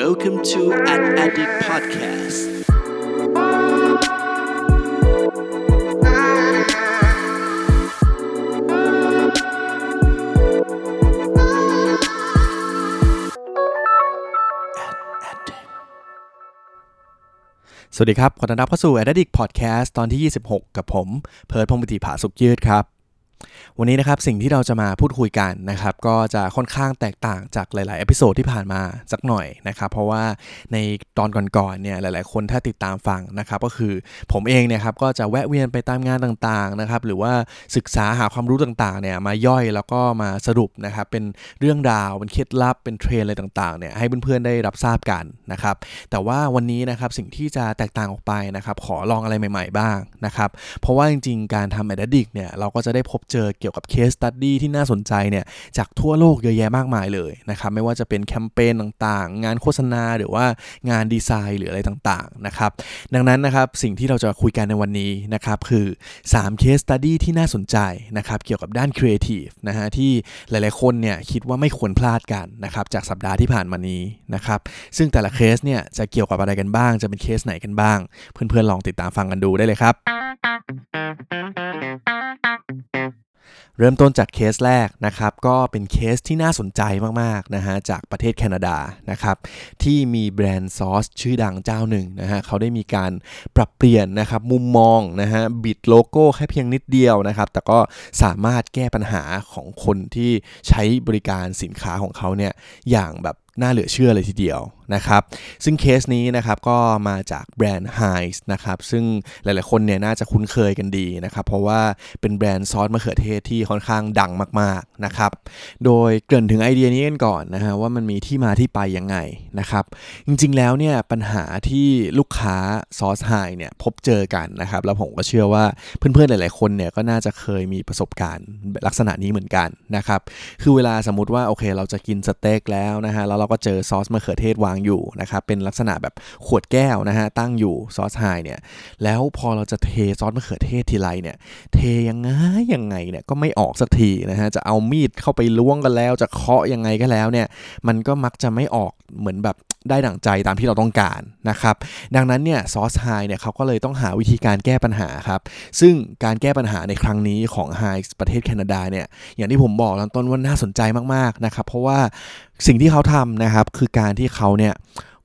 Welcome to An Addict Podcast สวัสดีครับ ขอต้อนรับเข้าสู่ a d d i c t Podcast ตอนที่ 26 กับผม เพิร์ดพงศ์ปฏิภาสุขยืดครับ วันนี้นะครับสิ่งที่เราจะมาพูดคุยกันนะครับก็จะค่อนข้างแตกต่างจากหลาย ๆ episode ที่ผ่านมาสักหน่อยนะครับเพราะว่าในตอนก่อน ๆ เนี่ยหลาย ๆ คนถ้าติดตามฟังนะครับก็คือผมเองเนี่ยครับก็จะแวะเวียนไปตามงานต่าง ๆ นะครับหรือว่าศึกษาหาความรู้ต่าง ๆ เนี่ยมาย่อยแล้วก็มาสรุปนะครับเป็นเรื่องราวเป็นเคล็ดลับเป็นเทรนด์อะไรต่าง ๆ เนี่ยให้เพื่อน ๆ ได้รับทราบกันนะครับแต่ว่าวันนี้นะครับสิ่งที่จะแตกต่างออกไปนะครับขอลองอะไรใหม่ ๆ บ้างนะครับเพราะว่าจริง ๆ การทำ Ad addict เนี่ยเราก็จะได้พบเจอเกี่ยวกับ case study ที่น่าสนใจเนี่ยจากทั่วโลกเยอะแยะมากมายเลยนะครับไม่ว่าจะเป็นแคมเปญต่างๆ งานโฆษณาหรือว่างานดีไซน์หรืออะไรต่างๆนะครับดังนั้นนะครับสิ่งที่เราจะคุยกันในวันนี้นะครับคือ3 case study ที่น่าสนใจนะครับเกี่ยวกับด้านครีเอทีฟนะฮะที่หลายๆคนเนี่ยคิดว่าไม่ควรพลาดกันนะครับจากสัปดาห์ที่ผ่านมานี้นะครับซึ่งแต่ละเคสเนี่ยจะเกี่ยวกับอะไรกันบ้าง จะเป็นเคสไหนกันบ้าง เพื่อนๆลองติดตามฟังกันดูได้เลยครับ เริ่มต้นจากเคสแรกนะครับ ก็เป็นเคสที่น่าสนใจมากๆนะฮะจากประเทศแคนาดานะครับที่มีแบรนด์ซอสชื่อดังเจ้าหนึ่งนะฮะเขาได้มีการปรับเปลี่ยนนะครับมุมมองนะฮะบิดโลโก้แค่เพียงนิดเดียวนะครับ แต่ก็สามารถแก้ปัญหาของคนที่ใช้บริการสินค้าของเขาเนี่ยอย่างแบบ น่าเหลือเชื่อเลยทีเดียวนะครับ ซึ่งเคสนี้นะครับก็มาจากแบรนด์ Heinz นะครับ ซึ่งหลายๆคนเนี่ยน่าจะคุ้นเคยกันดีนะครับ เพราะว่าเป็นแบรนด์ซอสมะเขือเทศที่ค่อนข้างดังมากๆนะครับ โดยเกริ่นถึงไอเดียนี้กันก่อนนะฮะว่ามันมีที่มาที่ไปยังไงนะครับ จริงๆแล้วเนี่ยปัญหาที่ลูกค้าซอสไฮเนี่ยพบเจอกันนะครับ แล้วผมก็เชื่อว่าเพื่อนๆหลาย ๆคนเนี่ยก็น่าจะเคยมีประสบการณ์ลักษณะนี้เหมือนกันนะครับ คือเวลาสมมติว่าโอเคเราจะกินสเต็กแล้วนะฮะแล้วเราก็เจอซอสมะเขือเทศวางอยู่นะครับเป็นลักษณะแบบขวดแก้วนะฮะตั้งอยู่ซอสไฮเนี่ยแล้วพอเราจะเทซอสมะเขือเทศทีไรเนี่ยเทยังไงยังไงเนี่ยก็ไม่ออกสักทีนะฮะจะเอามีดเข้าไปล้วงกันแล้ว จะเคาะยังไงก็แล้วเนี่ยมันก็มักจะไม่ออกเหมือนแบบได้ดั่งใจตามที่เราต้องการนะครับ ดังนั้นเนี่ยซอสไฮเนี่ยเขาก็เลยต้องหาวิธีการแก้ปัญหาครับ ซึ่งการแก้ปัญหาในครั้งนี้ของไฮประเทศแคนาดาเนี่ยอย่างที่ผมบอกตอนต้นว่าน่าสนใจมากๆนะครับ เพราะว่าสิ่งที่เขาทำนะครับคือการที่เขาเนี่ย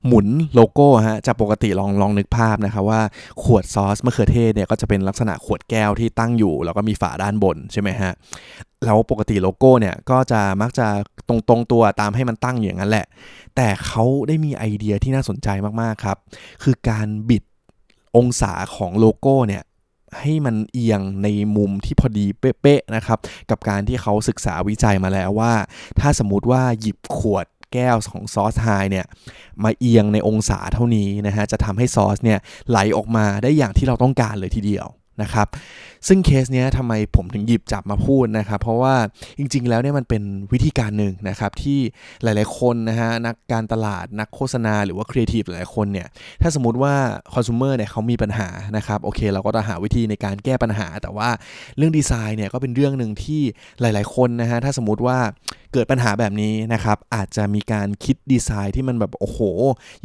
หมุนโลโก้ฮะจากปกติลองลองนึกภาพนะครับว่าขวดซอสมะเขือเทศเนี่ยก็จะเป็นลักษณะขวดแก้วที่ตั้งอยู่ แล้วก็มีฝาด้านบนใช่ไหมฮะแล้วปกติโลโก้เนี่ยก็จะมักจะตรงตรงตัวตามให้มันตั้งอย่างนั้นแหละ แต่เขาได้มีไอเดียที่น่าสนใจมากๆครับ คือการบิดองศาของโลโก้เนี่ย ให้มันเอียงในมุมที่พอดีเป๊ะๆนะครับ กับการที่เขาศึกษาวิจัยมาแล้วว่า ถ้าสมมติว่าหยิบขวดแก้วของซอสไฮเนี่ยมาเอียงในองศาเท่านี้นะฮะจะทำให้ซอสเนี่ยไหลออกมาได้อย่างที่เราต้องการเลยทีเดียว นะครับ ซึ่งเคสเนี้ยทำไมผมถึงหยิบจับมาพูดนะครับ เพราะว่าจริง ๆ แล้วเนี่ยมันเป็นวิธีการหนึ่งนะครับที่หลาย ๆ คนนะฮะนักการตลาดนักโฆษณาหรือว่าครีเอทีฟหลายๆคนเนี่ยถ้าสมมติว่าคอน sumer เนี่ยเขามีปัญหานะครับโอเคเราก็จะหาวิธีในการแก้ปัญหา แต่ว่าเรื่องดีไซน์เนี่ยก็เป็นเรื่องหนึ่งที่หลาย ๆ คนนะฮะถ้าสมมติว่าเกิดปัญหาแบบนี้นะครับ อาจจะมีการคิดดีไซน์ที่มันแบบโอ้โห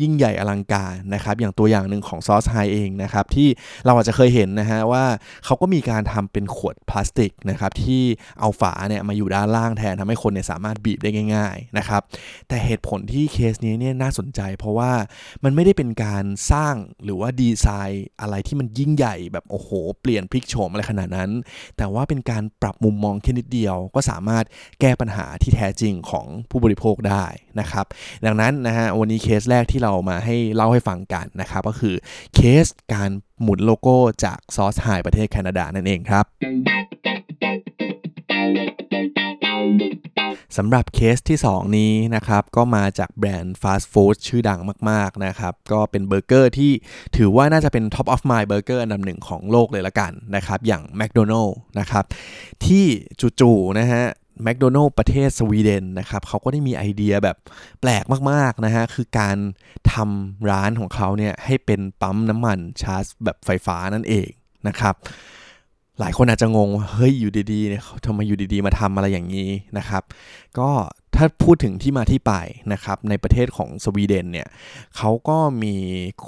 ยิ่งใหญ่อลังการนะครับ อย่างตัวอย่างหนึ่งของซอสไฮเองนะครับที่เราอาจจะเคยเห็นนะฮะว่าเขาก็มีการทำเป็นขวดพลาสติกนะครับที่เอาฝาเนี่ยมาอยู่ด้านล่างแทนทำให้คนเนี่ยสามารถบีบได้ง่าย ๆนะครับ แต่เหตุผลที่เคสนี้เนี่ยน่าสนใจ เพราะว่ามันไม่ได้เป็นการสร้างหรือว่าดีไซน์อะไรที่มันยิ่งใหญ่แบบโอ้โห เปลี่ยนพลิกโฉมอะไรขนาดนั้น แต่ว่าเป็นการปรับมุมมองแค่นิดเดียว ก็สามารถแก้ปัญหาที่แท้จริงของผู้บริโภคได้นะครับ ดังนั้นนะฮะวันนี้เคสแรกที่เรามาให้เล่าให้ฟังกันนะครับ ก็คือเคสการหมุนโลโก้จากซอสไฮประเทศแคนาดานั่นเองครับสำหรับเคสที่ 2 นี้นะครับ ก็มาจากแบรนด์ฟาสต์ฟู้ดชื่อดังมาก ๆ นะครับ ก็เป็นเบอร์เกอร์ที่ถือว่าน่าจะเป็น Top of Mind Burger อันดับหนึ่งของโลกเลยละกันนะครับ อย่าง McDonald's นะครับ ที่จู่ๆนะฮะ แมคโดนัลล์ประเทศสวีเดนนะครับเขาก็ได้มีไอเดียแบบแปลกมากๆนะฮะ คือการทำร้านของเขาเนี่ยให้เป็นปั๊มน้ำมันชาร์จแบบไฟฟ้านั่นเองนะครับหลายคนอาจจะงงว่าเฮ้ยอยู่ดีๆเนี่ยทำไมอยู่ดีๆมาทำอะไรอย่างนี้นะครับ ก็ ถ้าพูดถึงที่มาที่ไปนะครับในประเทศของสวีเดนเนี่ยเขาก็มี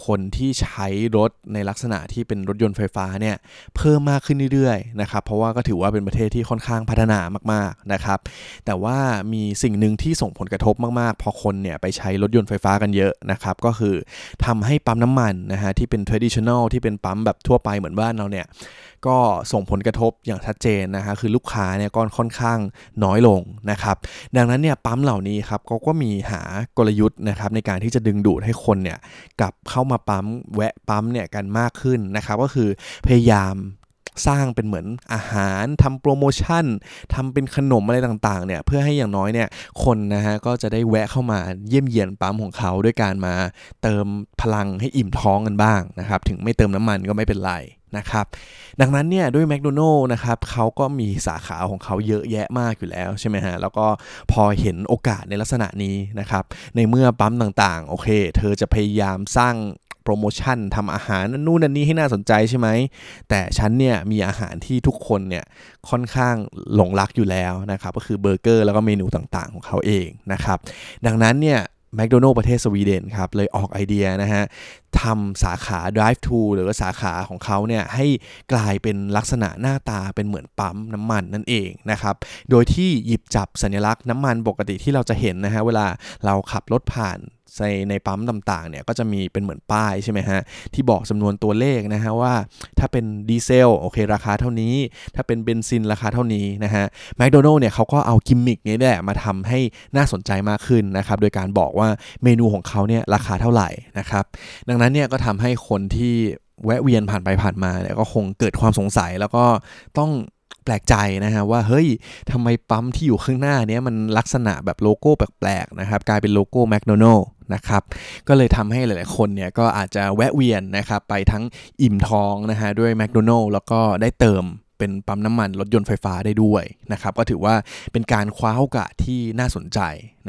คนที่ใช้รถในลักษณะที่เป็นรถยนต์ไฟฟ้าเนี่ยเพิ่มมากขึ้นเรื่อยๆนะครับเพราะว่าก็ถือว่าเป็นประเทศที่ค่อนข้างพัฒนามากๆนะครับแต่ว่ามีสิ่งหนึ่งที่ส่งผลกระทบมากๆ พอคนเนี่ยไปใช้รถยนต์ไฟฟ้ากันเยอะนะครับก็คือทำให้ปั๊มน้ำมันนะฮะที่เป็น traditional ที่เป็นปั๊มแบบทั่วไปเหมือนบ้านเราเนี่ยก็ส่งผลกระทบอย่างชัดเจนนะฮะคือลูกค้าเนี่ยก็ค่อนข้างน้อยลงนะครับดังนั้นเนี่ยปั๊มเหล่านี้ครับเขาก็มีหากลยุทธ์นะครับในการที่จะดึงดูดให้คนเนี่ยกลับเข้ามาปั๊มแวะปั๊มเนี่ยกันมากขึ้นนะครับก็คือพยายามสร้างเป็นเหมือนอาหารทำโปรโมชั่นทำเป็นขนมอะไรต่างๆเนี่ยเพื่อให้อย่างน้อยเนี่ยคนนะฮะก็จะได้แวะเข้ามาเยี่ยมเยียนปั๊มของเขาด้วยการมาเติมพลังให้อิ่มท้องกันบ้างนะครับถึงไม่เติมน้ำมันก็ไม่เป็นไร นะครับ ดังนั้นเนี่ยด้วยแมคโดนัลล์นะครับเขาก็มีสาขาของเขาเยอะแยะมากอยู่แล้วใช่ไหมฮะ แล้วก็พอเห็นโอกาสในลักษณะนี้นะครับ ในเมื่อปั๊มต่างๆ โอเค เธอจะพยายามสร้างโปรโมชั่นทำอาหารนู่นนั่นนี่ให้น่าสนใจใช่ไหม แต่ฉันเนี่ยมีอาหารที่ทุกคนเนี่ยค่อนข้างหลงรักอยู่แล้วนะครับ ก็คือเบอร์เกอร์แล้วก็เมนูต่างๆของเขาเองนะครับ ดังนั้นเนี่ย แมคโดนัลล์ประเทศสวีเดนครับ เลยออกไอเดียนะฮะทำสาขา drive to หรือว่าสาขาของเขาเนี่ยให้กลายเป็นลักษณะหน้าตาเป็นเหมือนปั๊มน้ำมันนั่นเองนะครับ โดยที่หยิบจับสัญลักษณ์น้ำมันปกติที่เราจะเห็นนะฮะเวลาเราขับรถผ่าน ในในปั๊มต่างๆเนี่ยก็จะมีเป็นเหมือนป้ายใช่ไหมฮะที่บอกจำนวนตัวเลขนะฮะว่าถ้าเป็นดีเซลโอเคราคาเท่านี้ ถ้าเป็นเบนซินราคาเท่านี้นะฮะแมคโดนัลล์เนี่ยเขาก็เอากิมมิกนี้แหละมาทำให้น่าสนใจมากขึ้นนะครับโดยการบอกว่าเมนูของเขาเนี่ยราคาเท่าไหร่นะครับดังนั้นเนี่ยก็ทำให้คนที่แวะเวียนผ่านไปผ่านมาเนี่ยก็คงเกิดความสงสัยแล้วก็ต้องแปลกใจนะฮะว่าเฮ้ยทำไมปั๊มที่อยู่ข้างหน้านี้มันลักษณะแบบโลโก้แปลกๆนะครับกลายเป็นโลโก้แมคโดนัลล์ นะครับ ก็เลยทำให้หลาย ๆ คนเนี่ยก็อาจจะแวะเวียนนะครับไปทั้งอิ่มท้องนะฮะด้วยแมคโดนัลล์แล้วก็ได้เติมเป็นปั๊มน้ำมันรถยนต์ไฟฟ้าได้ด้วยนะครับ ก็ถือว่าเป็นการคว้าโอกาสที่น่าสนใจ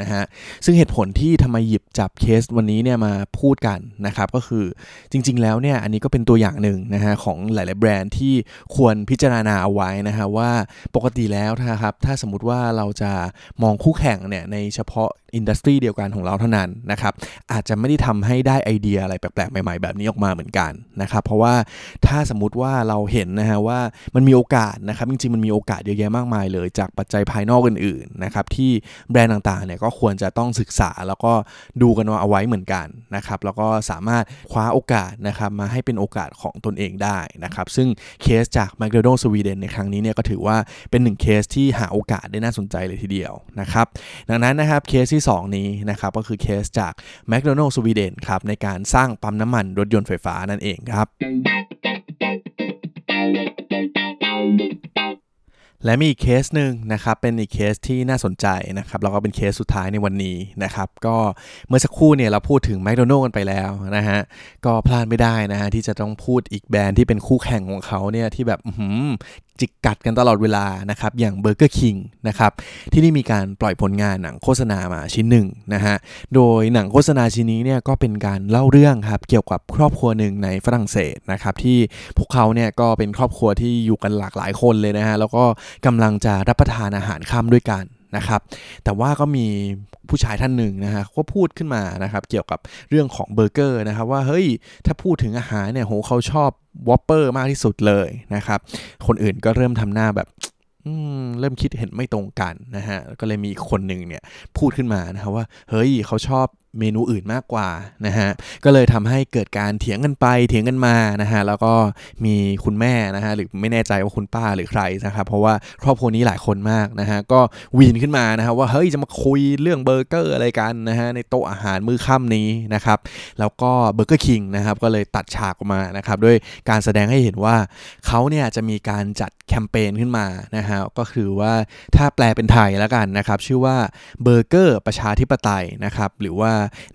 นะฮะซึ่งเหตุผลที่ทำไมหยิบจับเคสวันนี้เนี่ยมาพูดกันนะครับก็คือจริง ๆ แล้วเนี่ยอันนี้ก็เป็นตัวอย่างหนึ่งนะฮะของหลาย ๆ แบรนด์ที่ควรพิจารณาเอาไว้นะฮะว่าปกติแล้วนะครับถ้าสมมติว่าเราจะมองคู่แข่งเนี่ยในเฉพาะอินดัสทรีเดียวกันของเราเท่านั้นนะครับอาจจะไม่ได้ทำให้ได้ไอเดียอะไรแปลกๆ ใหม่ ๆ แบบนี้ออกมาเหมือนกันนะครับเพราะว่าถ้าสมมติว่าเราเห็นนะฮะว่ามันมีโอกาสนะครับจริงๆมันมีโอกาสเยอะแยะมากมายเลยจากปัจจัยภายนอกอื่นๆนะครับที่แบรนด์ต่างๆเนี่ยก็ควรจะต้องศึกษาแล้วก็ดูกันเอาไว้เหมือนกันนะครับแล้วก็สามารถคว้าโอกาสนะครับมาให้เป็นโอกาสของตนเองได้นะครับซึ่งเคสจากแมคโดนัลด์สวีเดนในครั้งนี้เนี่ยก็ถือว่าเป็นหนึ่งเคสที่หาโอกาสได้น่าสนใจเลยทีเดียวนะครับดังนั้นนะครับเคสที่ 2 นี้นะครับก็คือเคสจากแมคโดนัลด์สวีเดนครับในการสร้างปั๊มน้ำมันรถยนต์ไฟฟ้านั่นเองครับ และมีอีกเคสหนึ่งนะครับเป็นอีกเคสที่น่าสนใจนะครับแล้วก็เป็นเคสสุดท้ายในวันนี้นะครับก็เมื่อสักครู่เนี่ยเราพูดถึงแมคโดนัลล์กันไปแล้วนะฮะก็พลาดไม่ได้นะฮะที่จะต้องพูดอีกแบรนด์ที่เป็นคู่แข่งของเขาเนี่ยที่แบบ จิกกัดกันตลอดเวลานะครับอย่าง Burger King นะครับที่นี่มีการปล่อยผลงานหนังโฆษณามาชิ้นหนึ่งนะฮะโดยหนังโฆษณาชิ้นนี้เนี่ยก็เป็นการเล่าเรื่องครับเกี่ยวกับครอบครัวหนึ่งในฝรั่งเศสนะครับที่พวกเขาเนี่ยก็เป็นครอบครัวที่อยู่กันหลากหลายคนเลยนะฮะแล้วก็กำลังจะรับประทานอาหารค่ำด้วยกัน นะครับ แต่ว่าก็มีผู้ชายท่านหนึ่งนะฮะก็พูดขึ้นมานะครับ เกี่ยวกับเรื่องของเบอร์เกอร์นะครับ ว่าเฮ้ยถ้าพูดถึงอาหารเนี่ยโหเขาชอบ Whopper มากที่สุดเลยนะครับ คนอื่นก็เริ่มทำหน้าแบบเริ่มคิดเห็นไม่ตรงกันนะฮะก็เลยมีคนหนึ่งเนี่ยพูดขึ้นมานะครับว่าเฮ้ยเขาชอบเมนูอื่นมากกว่านะฮะก็เลยทำให้เกิดการเถียงกันไปเถียงกันมานะฮะแล้วก็มีคุณแม่นะฮะหรือไม่แน่ใจว่าคุณป้าหรือใครนะครับเพราะว่าครอบครัวนี้หลายคนมากนะฮะก็วีนขึ้นมานะฮะว่าเฮ้ยจะมาคุยเรื่องเบอร์เกอร์อะไรกันนะฮะในโต๊ะอาหารมื้อค่ำนี้นะครับแล้วก็ Burger King นะครับก็เลยตัดฉากออกมานะครับด้วยการแสดงให้เห็นว่าเขาเนี่ยจะมีการจัดแคมเปญขึ้นมานะฮะก็คือว่าถ้าแปลเป็นไทยแล้วกันนะครับชื่อว่าเบอร์เกอร์ประชาธิปไตยนะครับหรือว่า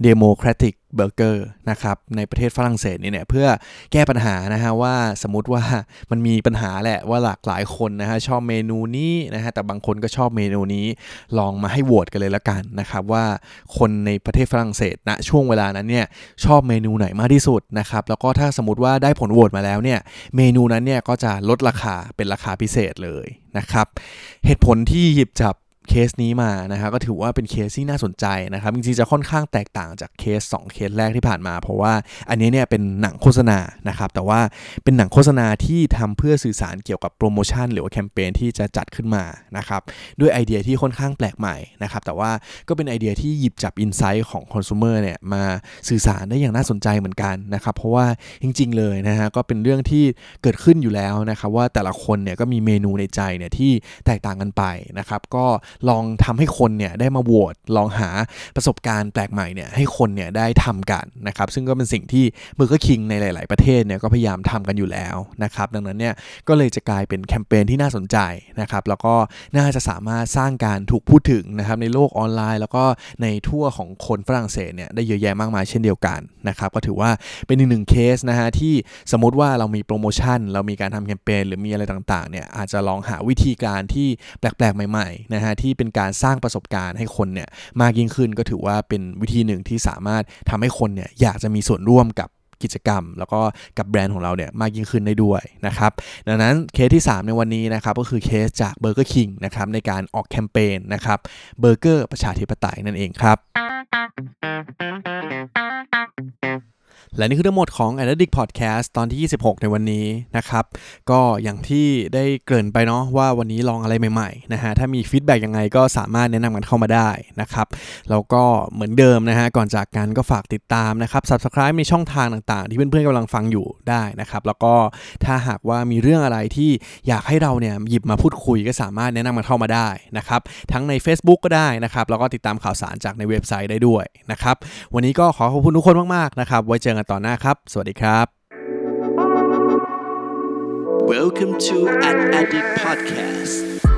Democratic Burger นะครับในประเทศฝรั่งเศสนี่เนี่ยเพื่อแก้ปัญหานะฮะว่าสมมติว่ามันมีปัญหาแหละว่าหลากหลายคนนะฮะชอบเมนูนี้นะฮะแต่บางคนก็ชอบเมนูนี้ลองมาให้โหวตกันเลยละกันนะครับว่าคนในประเทศฝรั่งเศสณนะช่วงเวลานั้นเนี่ยชอบเมนูไหนมากที่สุดนะครับแล้วก็ถ้าสมมติว่าได้ผลโหวตมาแล้วเนี่ยเมนูนั้นเนี่ยก็จะลดราคาเป็นราคาพิเศษเลยนะครับเหตุผลที่หยิบจับ เคสนี้มานะครับก็ถือว่าเป็นเคสที่น่าสนใจนะครับจริงๆจะค่อนข้างแตกต่างจากเคส 2 เคสแรกที่ผ่านมา เพราะว่าอันนี้เนี่ยเป็นหนังโฆษณานะครับแต่ว่าเป็นหนังโฆษณาที่ทำเพื่อสื่อสารเกี่ยวกับโปรโมชั่นหรือว่าแคมเปญที่จะจัดขึ้นมานะครับด้วยไอเดียที่ค่อนข้างแปลกใหม่นะครับแต่ว่าก็เป็นไอเดียที่หยิบจับอินไซต์ของคอน sumer เนี่ยมาสื่อสารได้อย่างน่าสนใจเหมือนกันนะครับเพราะว่าจริง ๆ เลยนะฮะก็เป็นเรื่องที่เกิดขึ้นอยู่แล้วนะครับว่าแต่ละคนเนี่ยก็มีเมนูในใจเนี่ยที่แตกต่างกันไปนะครับก็ลองทำให้คนเนี่ยได้มาโหวตลองหาประสบการณ์แปลกใหม่เนี่ยให้คนเนี่ยได้ทำกันนะครับ ซึ่งก็เป็นสิ่งที่มือก็คิงในหลาย ๆ ประเทศเนี่ยก็พยายามทำกันอยู่แล้วนะครับ ดังนั้นเนี่ยก็เลยจะกลายเป็นแคมเปญที่น่าสนใจนะครับแล้วก็น่าจะสามารถสร้างการถูกพูดถึงนะครับในโลกออนไลน์ แล้วก็ในทั่วของคนฝรั่งเศสเนี่ยได้เยอะแยะมากมายเช่นเดียวกันนะครับก็ถือว่าเป็นอีกหนึ่งเคสนะฮะที่สมมติว่าเรามีโปรโมชั่น เรามีการทำแคมเปญหรือมีอะไรต่าง ๆ เนี่ยอาจจะลองหาวิธีการที่แปลก ๆ ใหม่ ๆ นะฮะที่เป็นการสร้างประสบการณ์ให้คนเนี่ยมากยิ่งขึ้นก็ถือว่าเป็นวิธีหนึ่งที่สามารถทำให้คนเนี่ยอยากจะมีส่วนร่วมกับกิจกรรม แล้วก็กับแบรนด์ของเราเนี่ยมากยิ่งขึ้นได้ด้วยนะครับดังนั้นเคสที่ 3 ในวันนี้นะครับก็คือเคสจาก Burger King นะครับในการออกแคมเปญนะครับเบอร์เกอร์ประชาธิปไตยนั่นเองครับ และนี่คือทั้งหมดของ a d d i c t Podcast ตอนที่ 26 ในวันนี้นะครับ ก็อย่างที่ได้เกริ่นไปเนาะว่าวันนี้ลองอะไรใหม่ๆนะฮะถ้ามี feedback ยังไงก็สามารถแนะนำกันเข้ามาได้นะครับ แล้วก็เหมือนเดิมนะฮะก่อนจากกันก็ฝากติดตามนะครับ Subscribe ในช่องทางต่างๆ ที่เพื่อนๆกำลังฟังอยู่ได้นะครับ แล้วก็ถ้าหากว่ามีเรื่องอะไรที่อยากให้เราเนี่ยหยิบมาพูดคุยก็สามารถแนะนำกันเข้ามาได้นะครับทั้งใน Facebook ก็ได้นะครับแล้วก็ติดตามข่าวสารจากในเว็บไซต์ได้ด้วยนะครับวันนี้ก็ขอขอบคุณทุกคนมากๆนะครับไว้เจอกันตอนหน้าครับ สวัสดีครับ Welcome to an Addict Podcast.